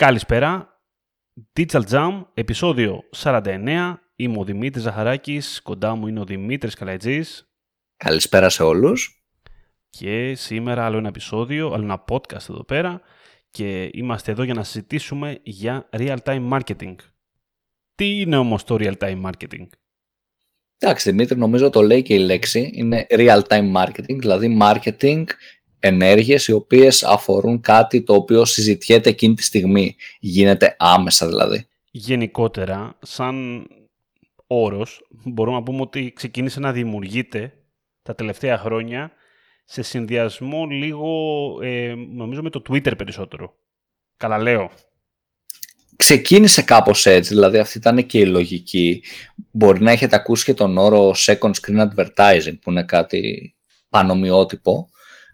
Καλησπέρα. Digital Jam, επεισόδιο 49. Είμαι ο Δημήτρης Ζαχαράκης, κοντά μου είναι ο Δημήτρης Καλαϊτζής. Καλησπέρα σε όλους. Και σήμερα άλλο ένα επεισόδιο, άλλο ένα podcast εδώ πέρα και είμαστε εδώ για να συζητήσουμε για real-time marketing. Τι είναι όμως το real-time marketing? Εντάξει Δημήτρη, νομίζω το λέει και η λέξη, είναι real-time marketing, δηλαδή marketing ενέργειες οι οποίες αφορούν κάτι το οποίο συζητιέται εκείνη τη στιγμή. Γίνεται άμεσα δηλαδή. Γενικότερα, σαν όρος, μπορούμε να πούμε ότι ξεκίνησε να δημιουργείται τα τελευταία χρόνια σε συνδυασμό λίγο, ε, νομίζω με το Twitter περισσότερο. Καλά λέω. Ξεκίνησε κάπως έτσι, δηλαδή αυτή ήταν και η λογική. Μπορεί να έχετε ακούσει και τον όρο second screen advertising, που είναι κάτι πανομοιότυπο.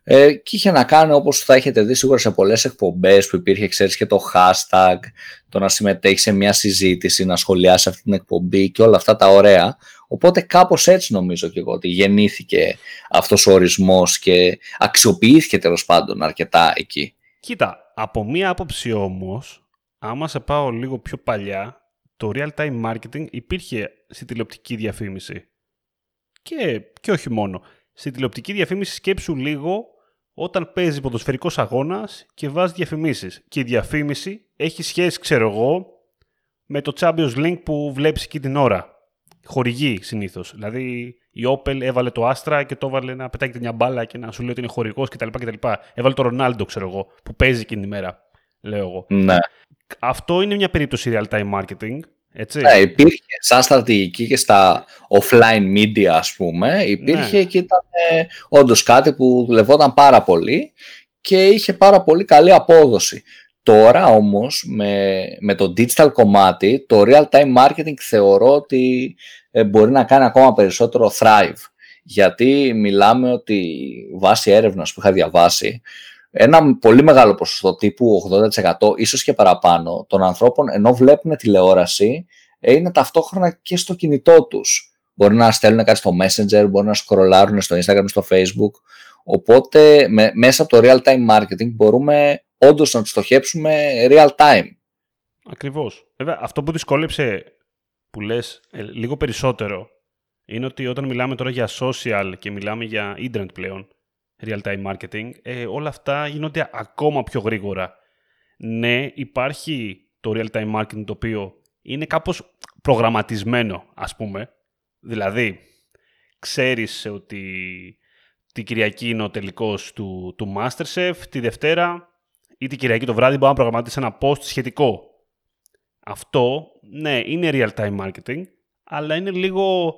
Ε, και είχε να κάνει όπως θα έχετε δει σίγουρα σε πολλές εκπομπές που υπήρχε ξέρεις και το hashtag, το να συμμετέχεις σε μια συζήτηση, να σχολιάσεις αυτή την εκπομπή και όλα αυτά τα ωραία. Οπότε κάπως έτσι νομίζω και εγώ ότι γεννήθηκε αυτός ο ορισμός και αξιοποιήθηκε τέλος πάντων αρκετά εκεί. Κοίτα, από μία άποψη όμως, άμα σε πάω λίγο πιο παλιά, το real-time marketing υπήρχε στη τηλεοπτική διαφήμιση. Και, και όχι μόνο. Στη τηλεοπτική διαφήμιση σκέψου λίγο όταν παίζει ποδοσφαιρικός αγώνας και βάζει διαφημίσεις. Και η διαφήμιση έχει σχέση, ξέρω εγώ, με το Champions League που βλέπεις εκεί την ώρα. Χορηγεί συνήθως. Δηλαδή η Opel έβαλε το Astra και το έβαλε να πετάει μια μπάλα και να σου λέει ότι είναι χορηγός κτλ, κτλ. Έβαλε το Ronaldo, ξέρω εγώ, που παίζει εκείνη την ημέρα. Λέω εγώ. Ναι. Αυτό είναι μια περίπτωση real-time marketing. Έτσι. Ναι, υπήρχε σαν στρατηγική και στα offline media ας πούμε, υπήρχε ναι. και ήταν ε, όντως κάτι που δουλευόταν πάρα πολύ και είχε πάρα πολύ καλή απόδοση. Τώρα όμως με, με το digital κομμάτι, το real time marketing θεωρώ ότι ε, μπορεί να κάνει ακόμα περισσότερο thrive. Γιατί μιλάμε ότι βάσει έρευνας που είχα διαβάσει, ένα πολύ μεγάλο ποσοστό τύπου 80% ίσως και παραπάνω των ανθρώπων ενώ βλέπουν τηλεόραση ε, είναι ταυτόχρονα και στο κινητό τους. Μπορεί να στέλνουν κάτι στο Messenger, μπορεί να σκρολάρουν στο Instagram, στο Facebook. Οπότε με, μέσα από το real time marketing μπορούμε όντως να το στοχεύσουμε real time. Ακριβώς. Βέβαια, αυτό που δυσκόλεψε που λες ε, λίγο περισσότερο είναι ότι όταν μιλάμε τώρα για social και μιλάμε για internet πλέον, real time marketing, ε, όλα αυτά γίνονται ακόμα πιο γρήγορα. Ναι, υπάρχει το real time marketing το οποίο είναι κάπως προγραμματισμένο, ας πούμε. Δηλαδή, ξέρεις ότι την Κυριακή είναι ο τελικός του, του Masterchef, τη Δευτέρα ή την Κυριακή το βράδυ μπορεί να προγραμματίσει ένα post σχετικό. Αυτό, ναι, είναι real-time marketing, αλλά είναι λίγο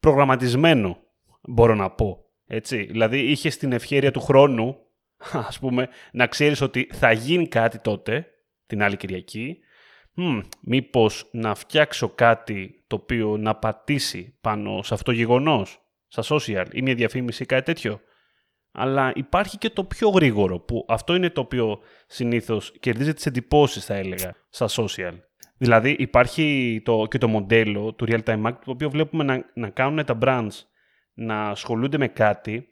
προγραμματισμένο, μπορώ να πω. Έτσι. Δηλαδή, είχες την ευχαίρεια του χρόνου, ας πούμε, να ξέρεις ότι θα γίνει κάτι τότε, την άλλη Κυριακή, hm, μήπως να φτιάξω κάτι το οποίο να πατήσει πάνω σε αυτό το γεγονός, στα social ή μια διαφήμιση ή κάτι τέτοιο. Αλλά υπάρχει και το πιο γρήγορο, που αυτό είναι το οποίο συνήθως κερδίζει τις εντυπώσεις, θα έλεγα, στα social. Δηλαδή υπάρχει το, και το μοντέλο του real-time marketing, το οποίο βλέπουμε να, να κάνουν τα brands να ασχολούνται με κάτι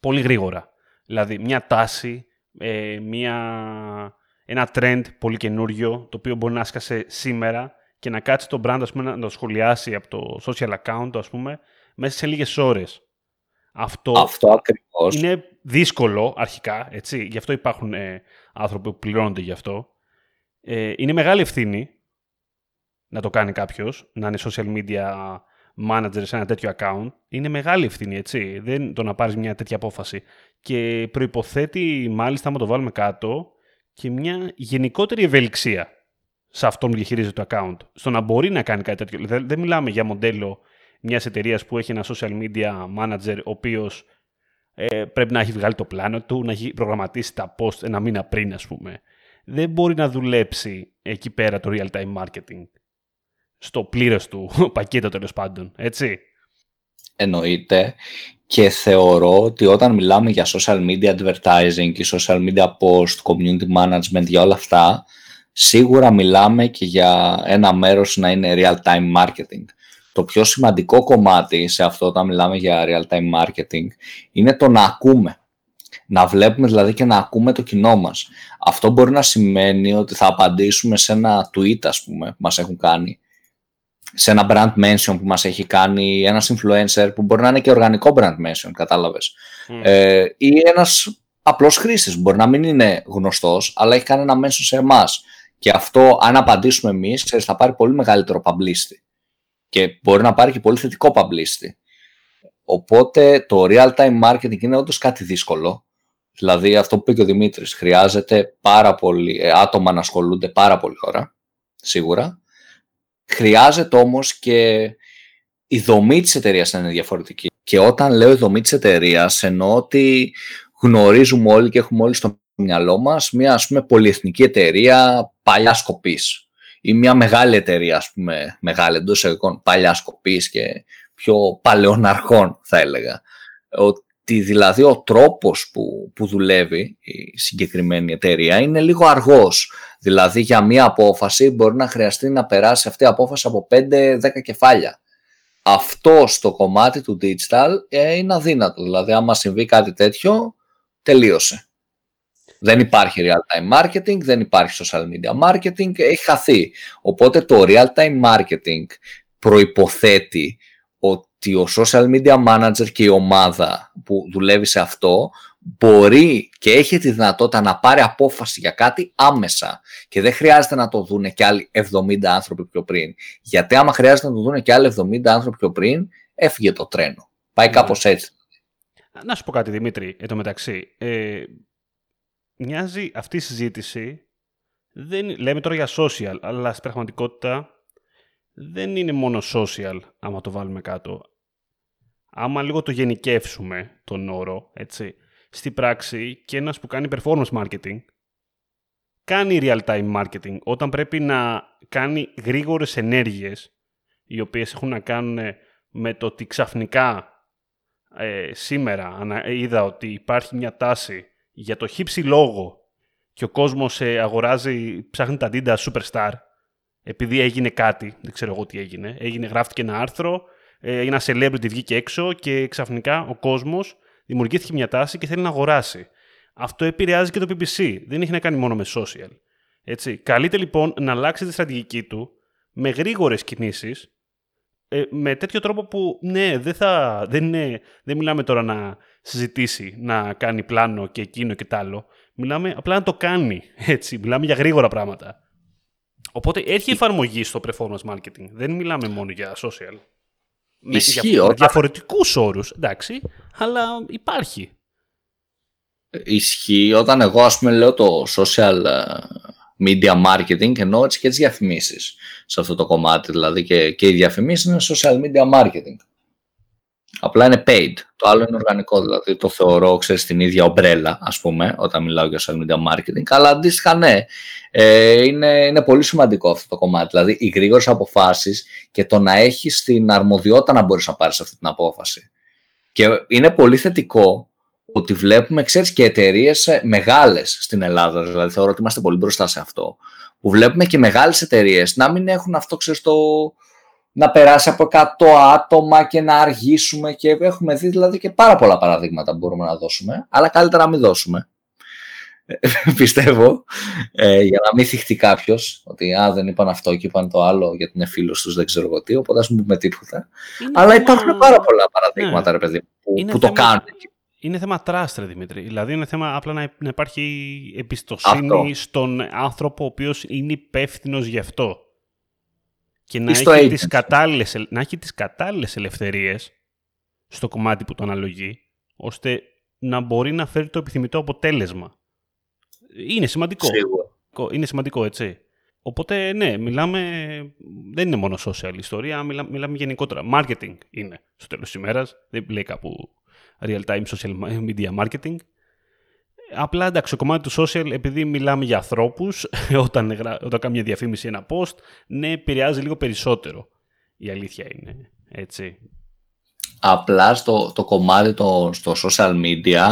πολύ γρήγορα. Δηλαδή μια τάση, ε, μια ένα trend πολύ καινούριο, το οποίο μπορεί να άσκασε σήμερα και να κάτσει το brand ας πούμε, να το σχολιάσει από το social account, ας πούμε, μέσα σε λίγες ώρες. Αυτό, Αυτό ακριβώς. είναι δύσκολο αρχικά, έτσι. Γι' αυτό υπάρχουν ε, άνθρωποι που πληρώνονται γι' αυτό. Ε, είναι μεγάλη ευθύνη να το κάνει κάποιος, να είναι social media manager σε ένα τέτοιο account. Είναι μεγάλη ευθύνη, έτσι. Δεν το να πάρεις μια τέτοια απόφαση. Και προποθέτει, μάλιστα, άμα το βάλουμε κάτω, και μια γενικότερη ευελιξία σε αυτόν που διαχειρίζεται το account. Στο να μπορεί να κάνει κάτι τέτοιο. Δεν, δεν μιλάμε για μοντέλο μιας εταιρείας που έχει ένα social media manager, ο οποίος ε, πρέπει να έχει βγάλει το πλάνο του, να έχει προγραμματίσει τα post ένα μήνα πριν, ας πούμε. Δεν μπορεί να δουλέψει εκεί πέρα το real time marketing. Στο πλήρω του πακέτο τέλος πάντων. Έτσι. Εννοείται και θεωρώ ότι όταν μιλάμε για social media advertising και social media post, community management για όλα αυτά, σίγουρα μιλάμε και για ένα μέρος να είναι real time marketing. Το πιο σημαντικό κομμάτι σε αυτό όταν μιλάμε για real time marketing είναι το να ακούμε. Να βλέπουμε δηλαδή και να ακούμε το κοινό μας. Αυτό μπορεί να σημαίνει ότι θα απαντήσουμε σε ένα tweet ας πούμε που μας έχουν κάνει σε ένα brand mention που μας έχει κάνει ένας influencer που μπορεί να είναι και οργανικό brand mention, κατάλαβες. Ε, ή ένας απλός χρήστης, μπορεί να μην είναι γνωστός, αλλά έχει κάνει ένα mention σε εμάς. Και αυτό, αν απαντήσουμε εμείς, ξέρεις, θα πάρει πολύ μεγαλύτερο publicity. Και μπορεί να πάρει και πολύ θετικό publicity. Οπότε το real-time marketing είναι όντως κάτι δύσκολο. Δηλαδή αυτό που είπε και ο Δημήτρης, χρειάζεται πάρα πολύ, ε, άτομα να ασχολούνται πάρα πολύ ώρα, σίγουρα. Χρειάζεται όμως και η δομή της εταιρείας να είναι διαφορετική. Και όταν λέω η δομή της εταιρείας εννοώ ότι γνωρίζουμε όλοι και έχουμε όλοι στο μυαλό μας μια ας πούμε πολυεθνική εταιρεία παλιά σκοπής ή μια μεγάλη εταιρεία ας πούμε μεγάλη εντός εγωγικών παλιά σκοπής και πιο παλαιών αρχών θα έλεγα. Ότι δηλαδή ο τρόπος που, που δουλεύει η συγκεκριμένη εταιρεία είναι λίγο αργός. Δηλαδή για μία απόφαση μπορεί να χρειαστεί να περάσει αυτή η απόφαση από 5-10 κεφάλια. Αυτό στο κομμάτι του digital ε, είναι αδύνατο. Δηλαδή άμα συμβεί κάτι τέτοιο τελείωσε. Δεν υπάρχει real-time marketing, δεν υπάρχει social media marketing, έχει χαθεί. Οπότε το real-time marketing προϋποθέτει ότι ο social media manager και η ομάδα που δουλεύει σε αυτό μπορεί και έχει τη δυνατότητα να πάρει απόφαση για κάτι άμεσα και δεν χρειάζεται να το δούνε και άλλοι 70 άνθρωποι πιο πριν. Γιατί άμα χρειάζεται να το δούνε και άλλοι 70 άνθρωποι πιο πριν, έφυγε το τρένο. Πάει ναι. κάπως έτσι. Να σου πω κάτι Δημήτρη, εν τω μεταξύ. Ε, μοιάζει αυτή η συζήτηση, δεν, λέμε τώρα για social, αλλά στην πραγματικότητα δεν είναι μόνο social, άμα το βάλουμε κάτω. Άμα λίγο το γενικεύσουμε τον όρο, έτσι, στη πράξη και ένας που κάνει performance marketing, κάνει real-time marketing όταν πρέπει να κάνει γρήγορες ενέργειες οι οποίες έχουν να κάνουν με το ότι ξαφνικά ε, σήμερα είδα ότι υπάρχει μια τάση για το χύψη λόγο και ο κόσμος ε, αγοράζει, ψάχνει τα Adidas Superstar επειδή έγινε κάτι, δεν ξέρω εγώ τι έγινε, έγινε, γράφτηκε ένα άρθρο, ε, ένα celebrity βγήκε έξω και ξαφνικά ο κόσμος δημιουργήθηκε μια τάση και θέλει να αγοράσει. Αυτό επηρεάζει και το PPC, δεν έχει να κάνει μόνο με social. Έτσι. Καλείται λοιπόν να αλλάξει τη στρατηγική του με γρήγορες κινήσεις, ε, με τέτοιο τρόπο που ναι, δεν, θα, δεν, είναι, δεν μιλάμε τώρα να συζητήσει, να κάνει πλάνο και εκείνο και τ' άλλο. Μιλάμε απλά να το κάνει. Έτσι. Μιλάμε για γρήγορα πράγματα. Οπότε έχει εφαρμογή στο performance marketing. Δεν μιλάμε μόνο για social. Ισχύει. Για διαφορετικούς όρους, εντάξει, αλλά υπάρχει. Ισχύει. Όταν εγώ, ας πούμε, λέω το social ε, media marketing, εννοώ έτσι και τις διαφημίσεις σε αυτό το κομμάτι. Δηλαδή και, και οι διαφημίσεις είναι social media marketing. Απλά είναι paid. Το άλλο είναι οργανικό, δηλαδή το θεωρώ, ξέρεις, στην ίδια ομπρέλα, ας πούμε, όταν μιλάω για social media marketing. Αλλά αντίστοιχα, ναι, ε, είναι, είναι πολύ σημαντικό αυτό το κομμάτι. Δηλαδή, οι γρήγορες αποφάσεις και το να έχεις την αρμοδιότητα να μπορείς να πάρεις αυτή την απόφαση. Και είναι πολύ θετικό ότι βλέπουμε, ξέρεις, και εταιρείες ε, μεγάλες στην Ελλάδα, δηλαδή θεωρώ ότι είμαστε πολύ μπροστά σε αυτό, που βλέπουμε και μεγάλες εταιρείες να μην έχουν αυτό, ξέρεις, το, να περάσει από 100 άτομα και να αργήσουμε και έχουμε δει δηλαδή και πάρα πολλά παραδείγματα που μπορούμε να δώσουμε, αλλά καλύτερα να μην δώσουμε. Πιστεύω, ε, για να μην θυχτεί κάποιος ότι α, δεν είπαν αυτό και είπαν το άλλο γιατί είναι φίλος τους, δεν ξέρω εγώ τι, οπότε ας μην πούμε τίποτα. αλλά υπάρχουν πάρα πολλά παραδείγματα, ναι. ρε παιδί, που, που το κάνουν. Είναι θέμα trust, ρε Δημήτρη. Δηλαδή είναι θέμα απλά να, να υπάρχει εμπιστοσύνη στον άνθρωπο ο οποίος είναι υπεύθυνος γι' αυτό και να έχει, τις κατάλληλες, να έχει τις κατάλληλες ελευθερίες στο κομμάτι που το αναλογεί, ώστε να μπορεί να φέρει το επιθυμητό αποτέλεσμα. Είναι σημαντικό. Σίγουρα. Είναι σημαντικό, έτσι. Οπότε, ναι, μιλάμε, δεν είναι μόνο social ιστορία, μιλάμε, μιλάμε γενικότερα. Marketing είναι στο τέλος της ημέρας, δεν λέει κάπου real-time social media marketing. Απλά εντάξει, το κομμάτι του social, επειδή μιλάμε για ανθρώπους, όταν, όταν κάνει μια διαφήμιση ένα post, ναι, επηρεάζει λίγο περισσότερο. Η αλήθεια είναι. Έτσι. Απλά στο το κομμάτι το, στο social media,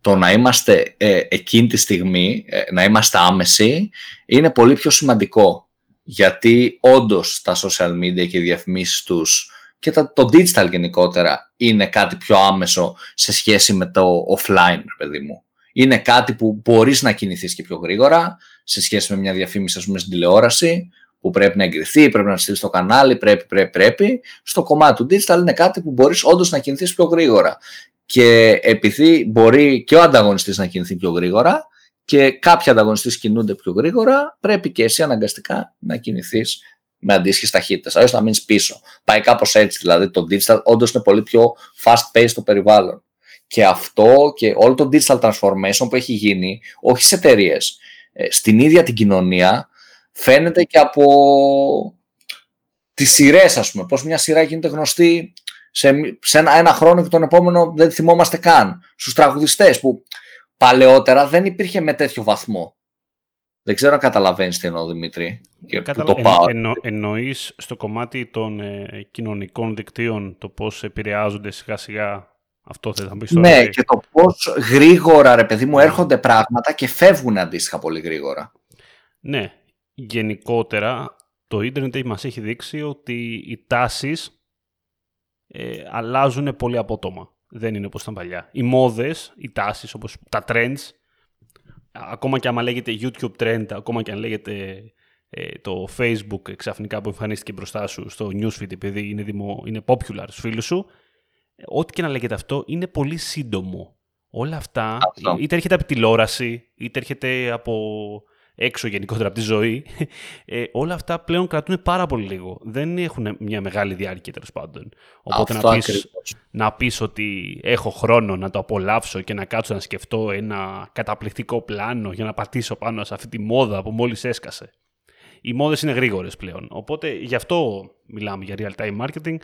το να είμαστε ε, εκείνη τη στιγμή, ε, να είμαστε άμεση, είναι πολύ πιο σημαντικό. Γιατί όντως τα social media και οι διαφημίσεις τους και το digital γενικότερα είναι κάτι πιο άμεσο σε σχέση με το offline, παιδί μου. Είναι κάτι που μπορείς να κινηθείς και πιο γρήγορα σε σχέση με μια διαφήμιση, ας πούμε, στην τηλεόραση, που πρέπει να εγκριθεί, πρέπει να στείλεις στο κανάλι, πρέπει, πρέπει, πρέπει. Στο κομμάτι του digital είναι κάτι που μπορείς όντως να κινηθείς πιο γρήγορα. Και επειδή μπορεί και ο ανταγωνιστής να κινηθεί πιο γρήγορα και κάποιοι ανταγωνιστές κινούνται πιο γρήγορα, πρέπει και εσύ αναγκαστικά να κινηθείς με αντίστοιχες ταχύτητες. Αλλιώς θα μείνεις πίσω. Πάει κάπως έτσι. Δηλαδή το digital όντως είναι πολύ πιο fast paced το περιβάλλον. Και αυτό και όλο το digital transformation που έχει γίνει, όχι σε εταιρείες, ε, στην ίδια την κοινωνία, φαίνεται και από τις σειρές, ας πούμε. Πώς μια σειρά γίνεται γνωστή σε, σε ένα, ένα χρόνο και τον επόμενο δεν θυμόμαστε καν. Στους τραγουδιστές που παλαιότερα δεν υπήρχε με τέτοιο βαθμό. Δεν ξέρω αν καταλαβαίνεις τι εννοώ, Δημήτρη. Και Καταλα... το πάω. Εννο... Εννοείς στο κομμάτι των ε, κοινωνικών δικτύων το πώς επηρεάζονται σιγά σιγά αυτό θες να πεις τώρα. Ναι, και το πώς γρήγορα, ρε παιδί μου, ναι. έρχονται πράγματα και φεύγουν αντίστοιχα πολύ γρήγορα. Ναι, γενικότερα το ίντερνετ μας έχει δείξει ότι οι τάσεις ε, αλλάζουν πολύ απότομα. Δεν είναι όπως ήταν παλιά. Οι μόδες, οι τάσεις, όπως τα trends, ακόμα και άμα λέγεται YouTube trend, ακόμα και αν λέγεται ε, το Facebook ξαφνικά που εμφανίστηκε μπροστά σου στο newsfeed επειδή είναι, δημο, είναι popular στους φίλους σου, ε, ό,τι και να λέγεται αυτό είναι πολύ σύντομο. Όλα αυτά, είτε έρχεται από τηλεόραση, είτε έρχεται από έξω γενικότερα από τη ζωή, ε, όλα αυτά πλέον κρατούν πάρα πολύ λίγο. Δεν έχουν μια μεγάλη διάρκεια τέλος πάντων. Οπότε να πεις, να πεις ότι έχω χρόνο να το απολαύσω και να κάτσω να σκεφτώ ένα καταπληκτικό πλάνο για να πατήσω πάνω σε αυτή τη μόδα που μόλις έσκασε. Οι μόδες είναι γρήγορες πλέον. Οπότε γι' αυτό μιλάμε για real-time marketing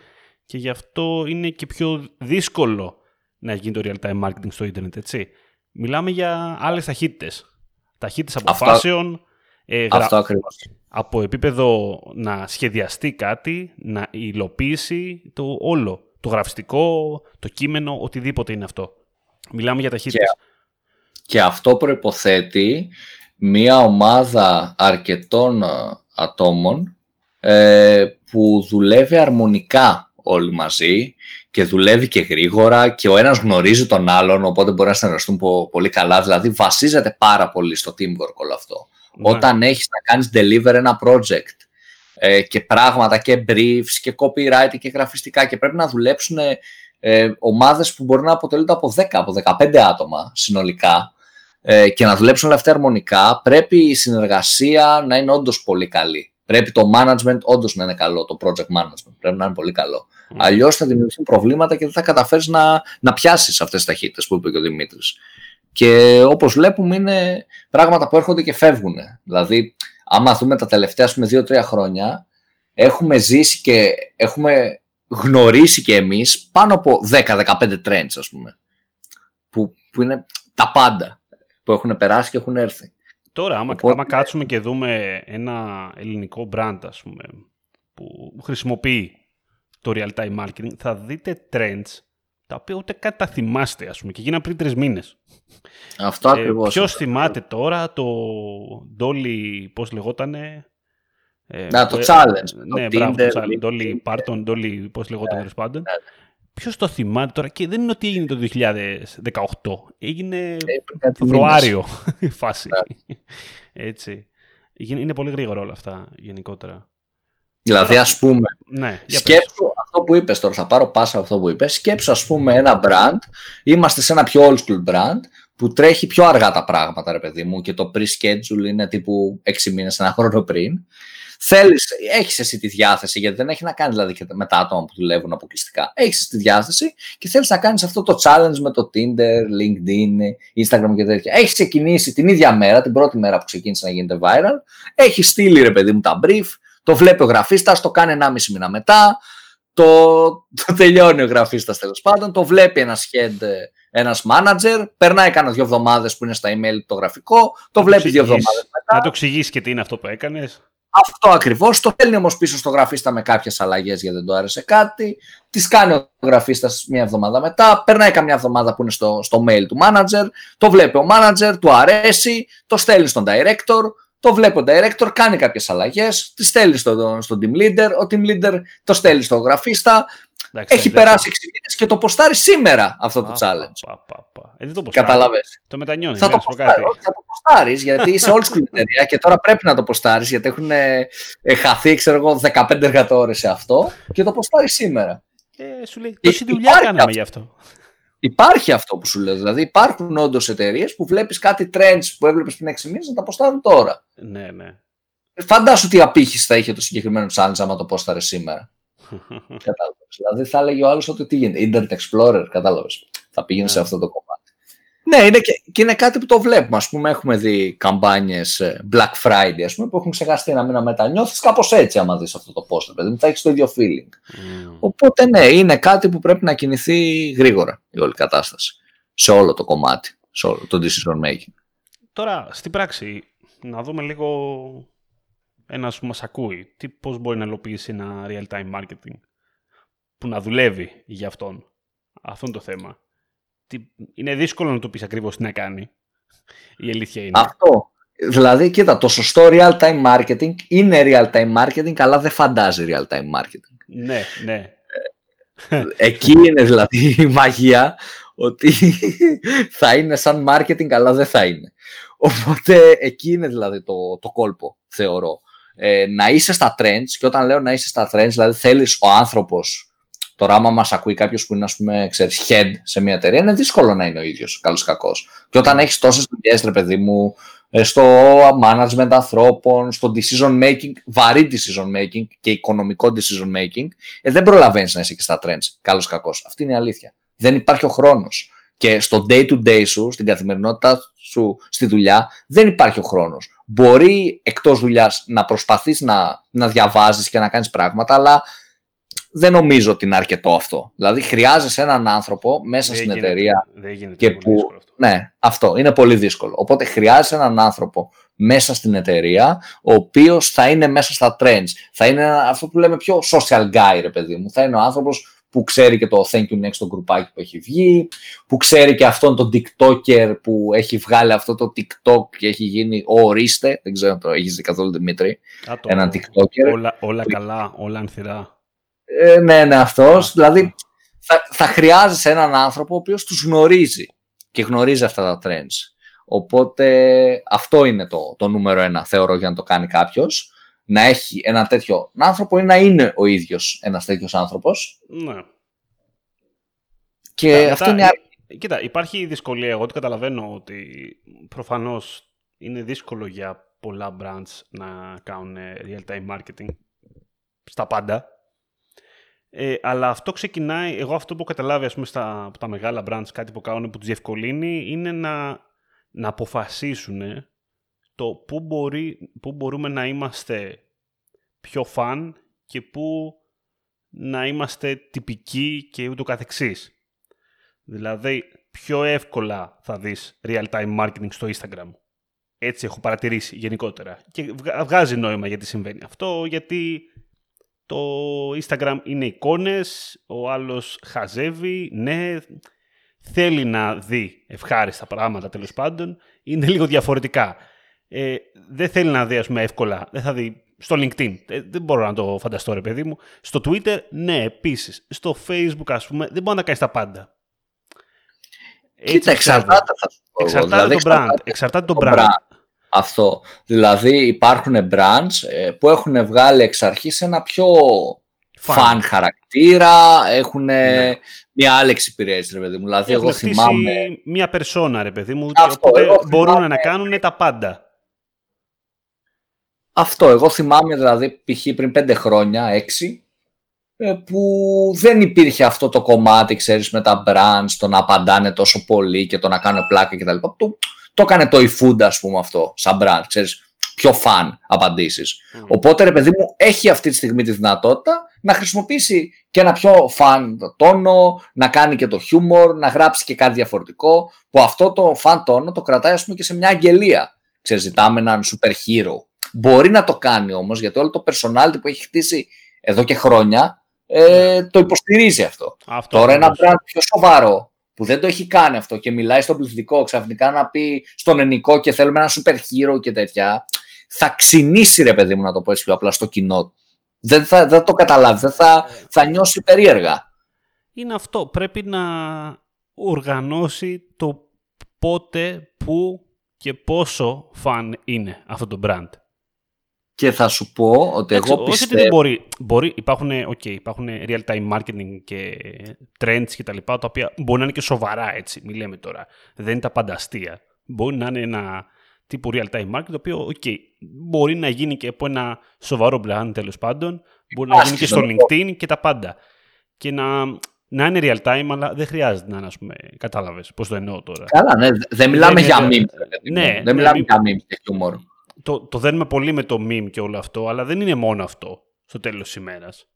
και γι' αυτό είναι και πιο δύσκολο να γίνει το real-time marketing στο ίντερνετ, έτσι. Μιλάμε για άλλες ταχύτητες ταχύτητα αποφάσεων. Ε, Αυτό ακριβώς. Από επίπεδο να σχεδιαστεί κάτι, να υλοποιήσει το όλο. Το γραφιστικό, το κείμενο, οτιδήποτε είναι αυτό. Μιλάμε για ταχύτητες. Και, και αυτό προϋποθέτει μία ομάδα αρκετών ε, ατόμων ε, που δουλεύει αρμονικά όλοι μαζί και δουλεύει και γρήγορα και ο ένας γνωρίζει τον άλλον, οπότε μπορεί να συνεργαστούν πολύ καλά. Δηλαδή βασίζεται πάρα πολύ στο teamwork όλο αυτό. Ναι. Όταν έχεις να κάνεις deliver ένα project ε, και πράγματα και briefs και copyright και γραφιστικά και πρέπει να δουλέψουν ε, ομάδες που μπορεί να αποτελούνται από 10, από 15 άτομα συνολικά ε, και να δουλέψουν όλα αυτά αρμονικά, πρέπει η συνεργασία να είναι όντως πολύ καλή. Πρέπει το management όντως να είναι καλό, το project management πρέπει να είναι πολύ καλό. Mm. Αλλιώς θα δημιουργηθούν προβλήματα και δεν θα καταφέρεις να, να πιάσεις αυτές τις ταχύτητες που είπε και ο Δημήτρης. Και όπως βλέπουμε, είναι πράγματα που έρχονται και φεύγουν. Δηλαδή, άμα δούμε τα τελευταία 2-3 χρόνια, έχουμε ζήσει και έχουμε γνωρίσει και εμείς πάνω από 10-15 trends, ας πούμε. Που, που είναι τα πάντα που έχουν περάσει και έχουν έρθει. Τώρα, άμα, Οπότε... άμα κάτσουμε και δούμε ένα ελληνικό brand, ας πούμε, που χρησιμοποιεί το real-time marketing, θα δείτε trends τα οποία ούτε καν τα θυμάστε, ας πούμε, και γίνανε πριν τρεις μήνες. Αυτό ε, ακριβώς. Ποιος θυμάται τώρα το Dolly, πώς λεγότανε... Ε, Να, το, challenge. Ναι, το μπράβο, το challenge. Dolly Parton, Dolly, πώς λεγόταν, τέλος πάντων. Ναι. Ποιος το θυμάται τώρα, και δεν είναι ότι έγινε το 2018. Έγινε Φεβρουάριο η φάση. Ναι. Έτσι. Είναι πολύ γρήγορα όλα αυτά γενικότερα. Δηλαδή, ας πούμε, ναι, σκέψου αυτό που είπες τώρα, θα πάρω πάσα αυτό που είπες. Σκέψου, ας πούμε, ένα brand. Είμαστε σε ένα πιο old school brand που τρέχει πιο αργά τα πράγματα, ρε παιδί μου, και το pre-schedule είναι τύπου 6 μήνες, ένα χρόνο πριν. Θέλεις, έχεις εσύ τη διάθεση, γιατί δεν έχει να κάνει δηλαδή και με τα άτομα που δουλεύουν αποκλειστικά. Έχεις τη διάθεση και θέλεις να κάνεις αυτό το challenge με το Tinder, LinkedIn, Instagram και τέτοια. Έχεις ξεκινήσει την ίδια μέρα, την πρώτη μέρα που ξεκίνησε να γίνεται viral. Έχεις στείλει ρε παιδί μου τα brief, το βλέπει ο γραφίστας, το κάνει 1,5 μήνα μετά, το, το τελειώνει ο γραφίστας τέλος πάντων, το βλέπει ένας head, ένας manager, περνάει κάνα δύο εβδομάδες που είναι στα email το γραφικό, το βλέπει δύο εβδομάδες μετά. Να το εξηγήσει και τι είναι αυτό που έκανες. Αυτό ακριβώς. Το στέλνει όμως πίσω στο γραφίστα με κάποιες αλλαγές γιατί δεν το άρεσε κάτι. Τις κάνει ο γραφίστας μια εβδομάδα μετά. Περνάει καμιά εβδομάδα που είναι στο, στο mail του manager. Το βλέπει ο manager, του αρέσει. Το στέλνει στον director. Το βλέπει ο director, κάνει κάποιες αλλαγές. Τη στέλνει στο, στο team leader. Ο team leader το στέλνει στο γραφίστα. Έχει περάσει 6 μήνες και το ποστάρει σήμερα αυτό το challenge. Ε, δεν το Κατάλαβε. Το μετανιώνεις. Θα, το ποστάρει, θα το ποστάρεις γιατί είσαι old school εταιρεία και τώρα πρέπει να το ποστάρεις γιατί έχουν ε, χαθεί ξέρω εγώ, 15 εργατόρες σε αυτό και το ποστάρεις σήμερα. Ε, σου λέει, τόση δουλειά κάναμε γι' αυτό. Υπάρχει αυτό που σου λέω. Δηλαδή υπάρχουν όντως εταιρείες που βλέπεις κάτι trends που έβλεπες πριν 6 μήνες να τα ποστάρουν τώρα. Ναι, ναι. Φαντάσου τι απήχηση θα είχε το συγκεκριμένο challenge άμα το πόσταρε σήμερα. Κατάλαβες. Δηλαδή θα έλεγε ο άλλος ότι τι γίνεται. Internet Explorer, κατάλαβες. Θα πήγαινε σε ναι. αυτό το κομμάτι. Ναι, είναι και, και, είναι κάτι που το βλέπουμε. Α πούμε, έχουμε δει καμπάνιες Black Friday ας πούμε, που έχουν ξεχαστεί ένα μήνα μετά. Νιώθει κάπως έτσι άμα δεις αυτό το poster, παιδί Θα έχεις το ίδιο feeling. Mm. Οπότε, ναι, είναι κάτι που πρέπει να κινηθεί γρήγορα η όλη κατάσταση. Σε όλο το κομμάτι, σε όλο το decision making. Τώρα, στην πράξη, να δούμε λίγο ένας που μας ακούει, τι, πώς μπορεί να ελοπίσει ένα real-time marketing που να δουλεύει για αυτόν. Αυτό είναι το θέμα. Τι, είναι δύσκολο να του πεις ακριβώς τι να κάνει. Η αλήθεια είναι. Αυτό. Δηλαδή, κοίτα, το σωστό real-time marketing είναι real-time marketing, αλλά δεν φαντάζει real-time marketing. Ναι, ναι. Ε, εκεί είναι δηλαδή η μαγεία ότι θα είναι σαν marketing, αλλά δεν θα είναι. Οπότε εκεί είναι δηλαδή το, το κόλπο, θεωρώ ε, να είσαι στα trends και όταν λέω να είσαι στα trends, δηλαδή θέλεις ο άνθρωπος, τώρα άμα μας ακούει κάποιος που είναι ας πούμε, ξέρεις, head σε μια εταιρεία, είναι δύσκολο να είναι ο ίδιος, καλός κακός. Και όταν έχεις τόσες δουλειές, ρε παιδί μου, ε, στο management ανθρώπων, στο decision making, βαρύ decision making και οικονομικό decision making, ε, δεν προλαβαίνεις να είσαι και στα trends, καλός κακός. Αυτή είναι η αλήθεια. Δεν υπάρχει ο χρόνος. Και στο day to day σου, στην καθημερινότητα σου, στη δουλειά, δεν υπάρχει ο χρόνος μπορεί εκτός δουλειάς να προσπαθείς να, να διαβάζεις και να κάνεις πράγματα, αλλά δεν νομίζω ότι είναι αρκετό αυτό. Δηλαδή χρειάζεσαι έναν άνθρωπο μέσα στην εταιρεία δεν και που... Αυτό. Ναι, αυτό είναι πολύ δύσκολο. Οπότε χρειάζεσαι έναν άνθρωπο μέσα στην εταιρεία, ο οποίος θα είναι μέσα στα trends. Θα είναι αυτό που λέμε πιο social guy, ρε παιδί μου. Θα είναι ο άνθρωπος που ξέρει και το Thank You Next το γκρουπάκι που έχει βγει, που ξέρει και αυτόν τον TikToker που έχει βγάλει αυτό το TikTok και έχει γίνει ο ορίστε, δεν ξέρω αν το έχεις δει καθόλου Δημήτρη, έναν TikToker. Όλα, όλα καλά, όλα ανθυρά. Ε, ναι, ναι, αυτός. Δηλαδή θα, θα χρειάζεσαι έναν άνθρωπο ο οποίος τους γνωρίζει και γνωρίζει αυτά τα trends. Οπότε αυτό είναι το, το νούμερο ένα, θεωρώ, για να το κάνει κάποιος να έχει ένα τέτοιο άνθρωπο ή να είναι ο ίδιος ένας τέτοιος άνθρωπος. Ναι. Και αυτό είναι... Κοίτα, υπάρχει δυσκολία. Εγώ το καταλαβαίνω ότι προφανώς είναι δύσκολο για πολλά brands να κάνουν real-time marketing στα πάντα. Ε, αλλά αυτό ξεκινάει, εγώ αυτό που καταλάβει ας πούμε, στα, από τα μεγάλα brands κάτι που κάνουν που τους διευκολύνει είναι να, να αποφασίσουν το πού, μπορεί, πού μπορούμε να είμαστε πιο φαν και πού να είμαστε τυπικοί και ούτω καθεξής. Δηλαδή, πιο εύκολα θα δεις real-time marketing στο Instagram. Έτσι έχω παρατηρήσει γενικότερα. Και βγάζει νόημα γιατί συμβαίνει αυτό, γιατί το Instagram είναι εικόνες, ο άλλος χαζεύει, ναι, θέλει να δει ευχάριστα πράγματα τέλος πάντων, είναι λίγο διαφορετικά ε, δεν θέλει να δει ας πούμε, εύκολα. Δεν θα δει στο LinkedIn. Ε, δεν μπορώ να το φανταστώ, ρε παιδί μου. Στο Twitter, ναι, επίσης. Στο Facebook, ας πούμε, δεν μπορεί να κάνεις τα πάντα. Κοίτα, εξαρτάται, θα σου πω. Εξαρτάται δηλαδή, το brand. Εξαρτάται το brand. Αυτό. Δηλαδή υπάρχουν brands ε, που έχουν βγάλει εξ αρχής ένα πιο φαν χαρακτήρα, έχουν ναι. μια άλλη εξυπηρέτηση, ρε παιδί μου. Δηλαδή, εγώ θυμάμαι... μια περσόνα, ρε παιδί μου, Αυτό, οπότε μπορούν να κάνουν τα πάντα. Αυτό, εγώ θυμάμαι δηλαδή π.χ. πριν πέντε χρόνια, έξι, ε, που δεν υπήρχε αυτό το κομμάτι, ξέρεις, με τα brands, το να απαντάνε τόσο πολύ και το να κάνουν πλάκα κτλ. Το, το έκανε το eFood, ας πούμε, αυτό, σαν brand, ξέρεις, πιο φαν απαντήσεις. Mm. Οπότε, ρε παιδί μου, έχει αυτή τη στιγμή τη δυνατότητα να χρησιμοποιήσει και ένα πιο φαν τόνο, να κάνει και το χιούμορ, να γράψει και κάτι διαφορετικό, που αυτό το φαν τόνο το κρατάει, ας πούμε, και σε μια αγγελία. Ξέρεις, ζητάμε έναν super hero Μπορεί να το κάνει όμως, γιατί όλο το personality που έχει χτίσει εδώ και χρόνια ε, ναι. το υποστηρίζει αυτό. αυτό Τώρα ένα brand πιο σοβαρό που δεν το έχει κάνει αυτό και μιλάει στον πληθυντικό ξαφνικά να πει στον ενικό και θέλουμε ένα super hero και τέτοια, θα ξυνήσει ρε παιδί μου να το πω έτσι πιο απλά στο κοινό. Δεν θα, δεν το καταλάβει, δεν θα, θα νιώσει περίεργα. είναι αυτό. Πρέπει να οργανώσει το πότε, πού και πόσο φαν είναι αυτό το brand. Και θα σου πω ότι εγώ πιστεύω... Όχι ότι δεν μπορεί. μπορεί υπάρχουν, okay, υπάρχουν real-time marketing και trends και τα λοιπά, τα οποία μπορεί να είναι και σοβαρά έτσι, μη λέμε τώρα. Δεν είναι τα πανταστία. Μπορεί να είναι ένα τύπου real-time marketing, το οποίο okay, μπορεί να γίνει και από ένα σοβαρό brand τέλος πάντων. Μπορεί να γίνει και στο LinkedIn και τα πάντα. Και να, να είναι real time, αλλά δεν χρειάζεται να είναι, ας πούμε, κατάλαβες πώς το εννοώ τώρα. Καλά, ναι, δεν μιλάμε για meme. Ναι, δεν μιλάμε για meme και χιούμορ το, το δένουμε πολύ με το meme και όλο αυτό, αλλά δεν είναι μόνο αυτό στο τέλος της ημέρας.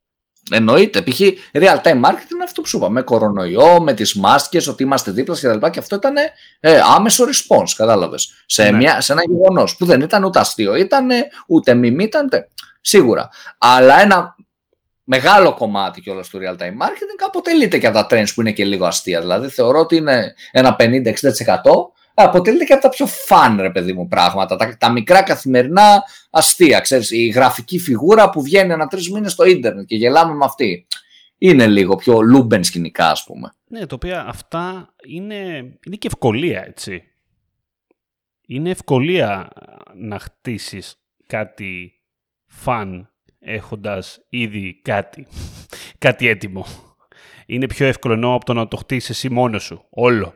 Εννοείται. Π.χ. real time marketing είναι αυτό που σου είπα. Με κορονοϊό, με τις μάσκες, ότι είμαστε δίπλα και τα λοιπά. Και αυτό ήταν ε, άμεσο response, κατάλαβες. Σε, ναι. σε ένα γεγονός που δεν ήταν ούτε αστείο, ήταν ούτε meme, ήταν. Σίγουρα. Αλλά ένα μεγάλο κομμάτι κιόλας του real time marketing αποτελείται και από τα trends που είναι και λίγο αστεία. Δηλαδή θεωρώ ότι είναι ένα 50-60% αποτελείται και από τα πιο φαν, ρε παιδί μου, πράγματα. Τα, τα μικρά καθημερινά αστεία, ξέρεις, η γραφική φιγούρα που βγαίνει ένα τρεις μήνες στο ίντερνετ και γελάμε με αυτή. Είναι λίγο πιο λούμπεν σκηνικά, ας πούμε. Ναι, το οποίο αυτά είναι, είναι και ευκολία, έτσι. Είναι ευκολία να χτίσεις κάτι φαν έχοντας ήδη κάτι, κάτι έτοιμο. Είναι πιο εύκολο από το να το χτίσεις εσύ μόνος σου, όλο.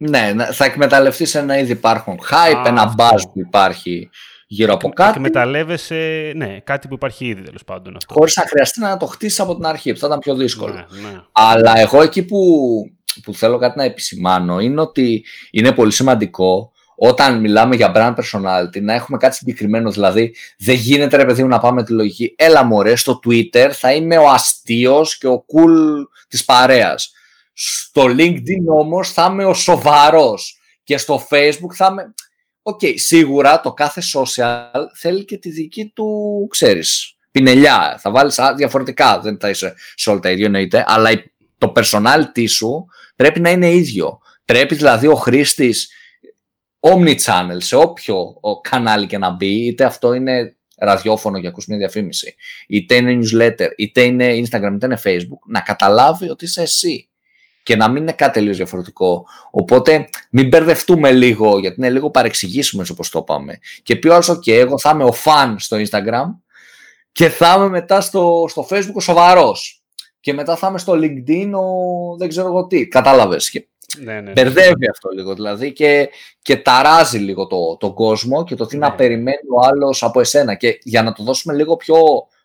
Ναι, θα εκμεταλλευτείς ένα ήδη υπάρχον hype, ένα buzz που υπάρχει γύρω από κάτι. Εκμεταλλεύεσαι, ναι, κάτι που υπάρχει ήδη τέλος πάντων. Χωρίς να χρειαστεί να το χτίσεις από την αρχή, που θα ήταν πιο δύσκολο. Ναι, ναι. Αλλά εγώ εκεί που, που θέλω κάτι να επισημάνω είναι ότι είναι πολύ σημαντικό όταν μιλάμε για brand personality να έχουμε κάτι συγκεκριμένο. Δηλαδή, δεν γίνεται ρε παιδί μου να πάμε τη λογική. Έλα μωρέ, στο Twitter θα είμαι ο αστείος και ο cool της παρέας. Στο LinkedIn όμως θα είμαι ο σοβαρός και στο Facebook θα είμαι... OK, okay, σίγουρα το κάθε social θέλει και τη δική του, ξέρεις, πινελιά. Θα βάλεις διαφορετικά, δεν θα είσαι σε όλα τα ίδια εννοείται, αλλά το personality σου πρέπει να είναι ίδιο. Πρέπει δηλαδή ο χρήστης omni-channel σε όποιο κανάλι και να μπει, είτε αυτό είναι ραδιόφωνο για ακούσει μια διαφήμιση, είτε είναι newsletter, είτε είναι Instagram, είτε είναι Facebook, να καταλάβει ότι είσαι εσύ και να μην είναι κάτι τελείως διαφορετικό. Οπότε μην μπερδευτούμε λίγο, γιατί είναι λίγο παρεξηγήσουμες όπως το είπαμε. Και πει άλλο, OK, εγώ θα είμαι ο φαν στο Instagram και θα είμαι μετά στο, στο Facebook ο σοβαρός. Και μετά θα είμαι στο LinkedIn ο δεν ξέρω εγώ τι. Κατάλαβες. Ναι, ναι, ναι. Μπερδεύει αυτό λίγο δηλαδή και, και ταράζει λίγο το, τον κόσμο και το τι να ναι. περιμένει ο άλλος από εσένα. Και για να το δώσουμε λίγο πιο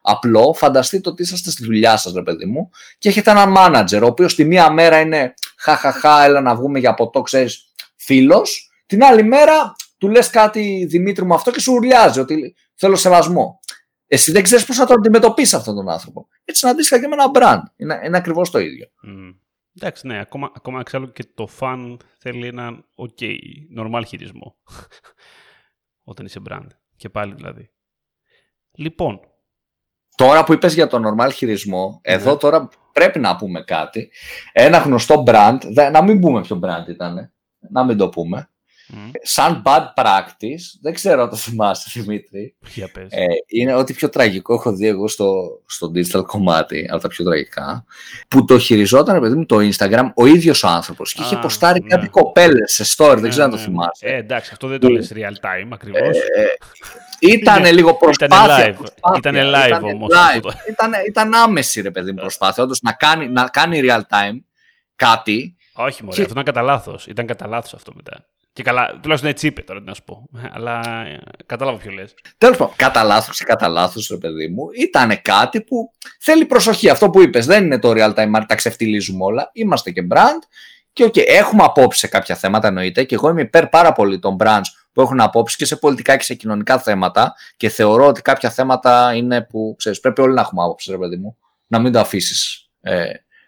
απλό, φανταστείτε ότι είσαστε στη δουλειά σας, ρε παιδί μου, και έχετε έναν μάνατζερ, ο οποίος τη μία μέρα είναι χαχαχά, έλα να βγούμε για ποτό, ξέρεις, φίλος. Την άλλη μέρα του λες κάτι Δημήτρη μου αυτό και σου ουρλιάζει ότι θέλω σεβασμό. Εσύ δεν ξέρεις πώς θα τον αντιμετωπίσεις αυτόν τον άνθρωπο. Έτσι είναι αντίστοιχα και με ένα brand. Είναι, είναι ακριβώς το ίδιο. Mm. Εντάξει, ναι, ακόμα, ακόμα εξάλλου και το fan θέλει έναν ok, normal χειρισμό. Όταν είσαι brand. Και πάλι δηλαδή. Λοιπόν, Τώρα που είπες για το normal χειρισμό, εδώ ναι. τώρα πρέπει να πούμε κάτι. Ένα γνωστό brand, να μην πούμε ποιο brand ήταν, να μην το πούμε. Σαν bad practice, δεν ξέρω αν το θυμάσαι Δημήτρη. Ε, είναι ότι πιο τραγικό έχω δει εγώ στο, στο digital κομμάτι, από τα πιο τραγικά, που το χειριζόταν παιδί μου το Instagram ο ίδιος ο άνθρωπος και είχε ποστάρει ναι. κάτι κοπέλες σε story, δεν ξέρω αν το ναι, ναι. θυμάσαι. Ε, εντάξει, αυτό δεν το λες real time ακριβώς. Ε, ήταν λίγο προσπάθεια. Ήταν live, ήτανε live όμως. Ήταν, ήταν άμεση ρε παιδί μου προσπάθεια, όντως να κάνει, να κάνει real time κάτι. Όχι μωρέ, αυτό ήταν κατά λάθος. Ήταν κατά λάθος αυτό μετά. Και καλά, τουλάχιστον έτσι είπε τώρα, να σου πω. Αλλά ε, κατάλαβα ποιο λες. Τέλος πάντων, κατά λάθος ή κατά λάθος, ρε παιδί μου, ήταν κάτι που θέλει προσοχή. Αυτό που είπες δεν είναι το real time marketing, τα ξεφτιλίζουμε όλα. Είμαστε και brand. Και okay, έχουμε απόψεις σε κάποια θέματα εννοείται. Και εγώ είμαι υπέρ πάρα πολύ των brands που έχουν απόψεις και σε πολιτικά και σε κοινωνικά θέματα. Και θεωρώ ότι κάποια θέματα είναι που ξέρεις, πρέπει όλοι να έχουμε άποψη, ρε παιδί μου. Να μην το αφήσεις ε,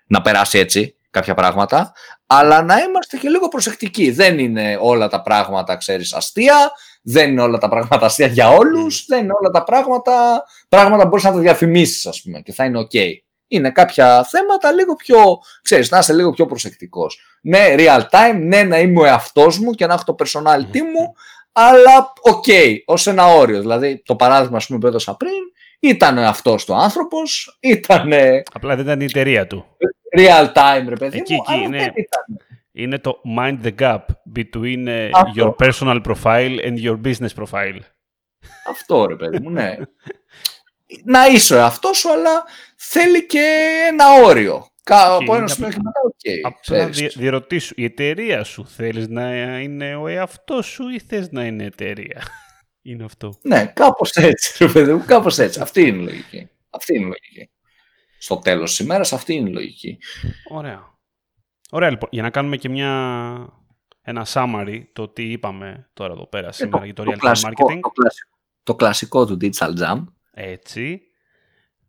να περάσει έτσι κάποια πράγματα, αλλά να είμαστε και λίγο προσεκτικοί. Δεν είναι όλα τα πράγματα, ξέρεις, αστεία, δεν είναι όλα τα πράγματα αστεία για όλους, mm. δεν είναι όλα τα πράγματα, πράγματα που μπορείς να τα διαφημίσεις, ας πούμε, και θα είναι ok. Είναι κάποια θέματα λίγο πιο, ξέρεις, να είσαι λίγο πιο προσεκτικός. Ναι, real time, ναι, να είμαι ο εαυτός μου και να έχω το personality μου, αλλά ok, ως ένα όριο. Δηλαδή, το παράδειγμα, ας πούμε, που έδωσα πριν, ήταν αυτός ο άνθρωπος, ήταν. Απλά δεν ήταν η εταιρεία του. Real time, ρε παιδί Εκεί, μου, εκεί, αλλά είναι. δεν ήταν. Είναι το mind the gap between uh, Αυτό. your personal profile and your business profile. Αυτό ρε παιδί μου, ναι. να είσαι ο εαυτός σου, αλλά θέλει και ένα όριο. Κα- Από είναι ένα σημείο και μετά, οκ. Απλά ξέρεις. δι, διερωτήσου, η εταιρεία σου θέλεις να είναι ο εαυτός σου ή θες να είναι εταιρεία; είναι αυτό. Ναι, κάπως έτσι, ρε παιδί μου, κάπως έτσι. Αυτή είναι η λογική. Αυτή είναι η λογική. Στο τέλος της ημέρας αυτή είναι η λογική. Ωραία. Ωραία λοιπόν, για να κάνουμε και μια, ένα summary το τι είπαμε τώρα εδώ πέρα σήμερα για το real time κλασικό, marketing. το, κλασικό, το κλασικό του Digital Jam. Έτσι.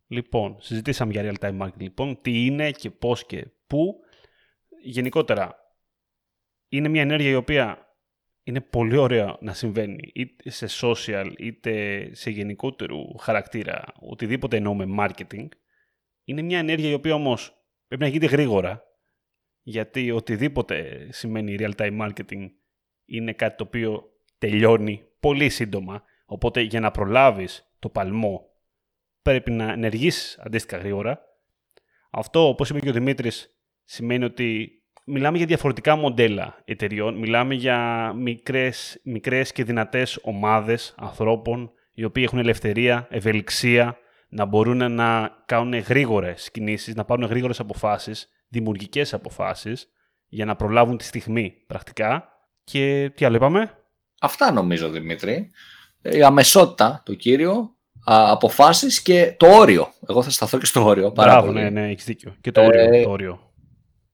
Λοιπόν, συζητήσαμε για real time marketing. Λοιπόν, τι είναι και πώς και πού. Γενικότερα, είναι μια ενέργεια η οποία είναι πολύ ωραία να συμβαίνει είτε σε social είτε σε γενικότερου χαρακτήρα, οτιδήποτε εννοούμε marketing. Είναι μια ενέργεια η οποία όμως πρέπει να γίνεται γρήγορα, γιατί οτιδήποτε σημαίνει real time marketing είναι κάτι το οποίο τελειώνει πολύ σύντομα. Οπότε για να προλάβεις το παλμό πρέπει να ενεργείς αντίστοιχα γρήγορα. Αυτό, όπως είπε και ο Δημήτρης, σημαίνει ότι μιλάμε για διαφορετικά μοντέλα εταιριών. Μιλάμε για μικρές, μικρές και δυνατές ομάδες ανθρώπων οι οποίοι έχουν ελευθερία, ευελιξία, να μπορούν να κάνουν γρήγορες κινήσεις, να πάρουν γρήγορες αποφάσεις, δημιουργικές αποφάσεις, για να προλάβουν τη στιγμή πρακτικά. Και τι άλλο είπαμε; Αυτά νομίζω, Δημήτρη. Η αμεσότητα, το κύριο, α, αποφάσεις και το όριο. Εγώ θα σταθώ και στο όριο. Πάρα Μπράβο, πολύ. ναι, ναι, έχεις δίκιο. Και το Ε, όριο. Το όριο.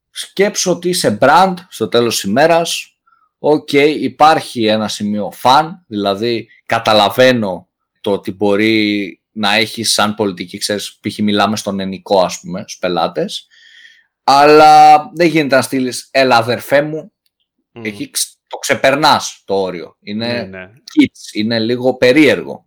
σκέψου ότι είσαι brand στο τέλος της ημέρας. Οκ, υπάρχει ένα σημείο fun, δηλαδή καταλαβαίνω το ότι μπορεί να έχει σαν πολιτική, ξέρεις, π.χ. μιλάμε στον ενικό ας πούμε, στους πελάτες, αλλά δεν γίνεται να στείλεις έλα αδερφέ μου, Μμμ. εκεί ξ- το ξεπερνάς το όριο. Είναι Ναι, ναι. kids, είναι λίγο περίεργο,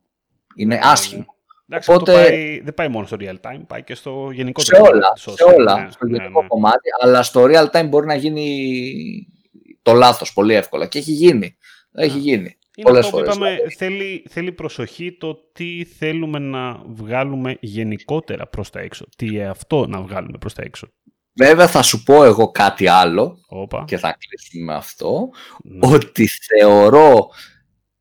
είναι Ναι, άσχημο. ναι. Εντάξει, Οπότε- αυτό πάει, δεν πάει μόνο στο real time, πάει και στο γενικό σε όλα, social, σε όλα, ναι, στο ναι, γενικό ναι. κομμάτι, αλλά στο real time μπορεί να γίνει το λάθος πολύ εύκολα και έχει γίνει. Έχει Ναι. γίνει. Είναι πολλές αυτό που φορές, είπαμε, θέλει, θέλει προσοχή το τι θέλουμε να βγάλουμε γενικότερα προς τα έξω. Τι αυτό να βγάλουμε προς τα έξω. Βέβαια θα σου πω εγώ κάτι άλλο Όπα. και θα κλείσουμε με αυτό, Ναι. ότι θεωρώ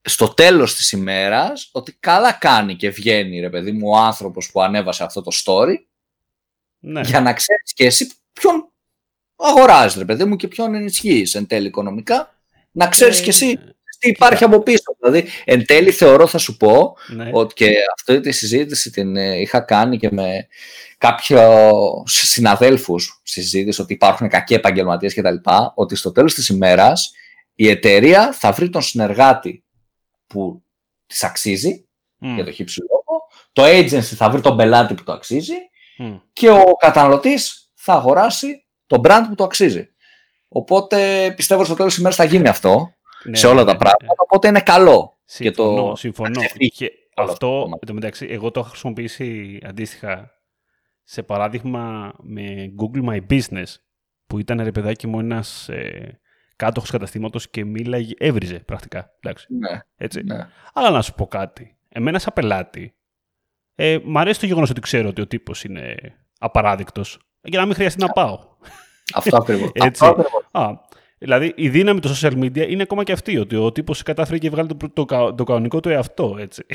στο τέλος της ημέρας ότι καλά κάνει και βγαίνει ρε παιδί μου ο άνθρωπος που ανέβασε αυτό το story ναι. για να ξέρεις και εσύ ποιον αγοράζεις ρε παιδί μου και ποιον ενισχύεις εν τέλει οικονομικά να ξέρεις Ε, και εσύ τι υπάρχει από πίσω. Δηλαδή, εν τέλει θεωρώ θα σου πω ναι. ότι και αυτή τη συζήτηση την ε, είχα κάνει και με κάποιου συναδέλφους στη συζήτηση ότι υπάρχουν κακοί επαγγελματίες και τα λοιπά, ότι στο τέλος της ημέρας η εταιρεία θα βρει τον συνεργάτη που της αξίζει Μμ, για το χύψη λόγο, το agency θα βρει τον πελάτη που το αξίζει μμ. και ο καταναλωτής θα αγοράσει τον brand που το αξίζει. Οπότε πιστεύω ότι στο τέλος της ημέρας θα γίνει αυτό Ναι, σε όλα ναι, τα ναι, πράγματα, ναι. οπότε είναι καλό. Συμφωνώ, το- συμφωνώ. να ξεφύγει Και όλο αυτό το αυτό, κομμάτι. εν τω μεταξύ, εγώ το έχω χρησιμοποιήσει αντίστοιχα σε παράδειγμα με Google My Business, που ήταν ρε παιδάκι μου ένας ε, κάτοχος καταστήματος και μίλαγε, έβριζε πρακτικά. Εντάξει, Ναι, έτσι. ναι. Αλλά να σου πω κάτι. Εμένα σαν πελάτη, ε, μ' αρέσει το γεγονός ότι ξέρω ότι ο τύπος είναι απαράδεικτος για να μην χρειαστεί να πάω. Αυτό ακριβώς. Έτσι. Αυτό ακριβώς. Α, δηλαδή η δύναμη του social media είναι ακόμα και αυτή, ότι ο τύπος κατάφερε και βγάλει το, το, κα- το κανονικό του εαυτό, έτσι.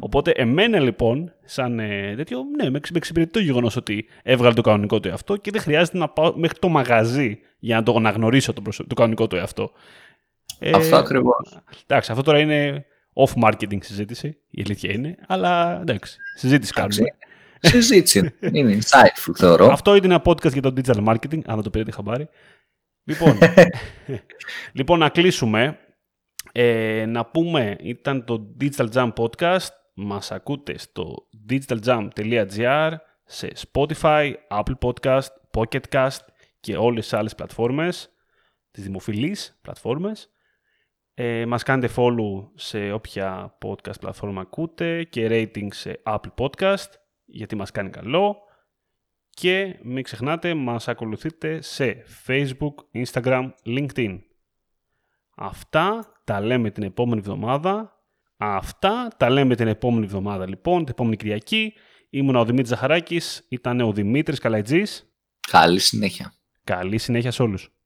Οπότε εμένα λοιπόν, σαν ε, τέτοιο, ναι, με, εξ- με εξυπηρετεί το γεγονός ότι έβγαλε το κανονικό του εαυτό και δεν χρειάζεται να πάω μέχρι το μαγαζί για να το αναγνωρίσω το, προσω- το κανονικό του εαυτό. Ε, Αυτό ακριβώς. Εντάξει, αυτό τώρα είναι off-marketing συζήτηση, η αλήθεια είναι, αλλά εντάξει, συζήτηση κάνουμε. Συζήτηση. είναι. Είναι insightful θεωρώ. Αυτό ήταν ένα podcast για το digital marketing, αν δεν το πήρατε χαμπάρι. Λοιπόν, λοιπόν να κλείσουμε. Ε, να πούμε, ήταν το Digital Jam Podcast. Μας ακούτε στο digitaljam.gr, σε Spotify, Apple Podcast, Pocket Cast και όλες τις άλλες πλατφόρμες, τις δημοφιλείς πλατφόρμες. Ε, μας κάνετε follow σε όποια podcast πλατφόρμα ακούτε και rating σε Apple Podcast, γιατί μας κάνει καλό. Και μην ξεχνάτε, μας ακολουθείτε σε Facebook, Instagram, LinkedIn. Αυτά τα λέμε την επόμενη εβδομάδα. Αυτά τα λέμε την επόμενη εβδομάδα λοιπόν, την επόμενη Κυριακή. Ήμουν ο Δημήτρης Ζαχαράκης, ήταν ο Δημήτρης Καλαϊτζής. Καλή συνέχεια. Καλή συνέχεια σε όλους.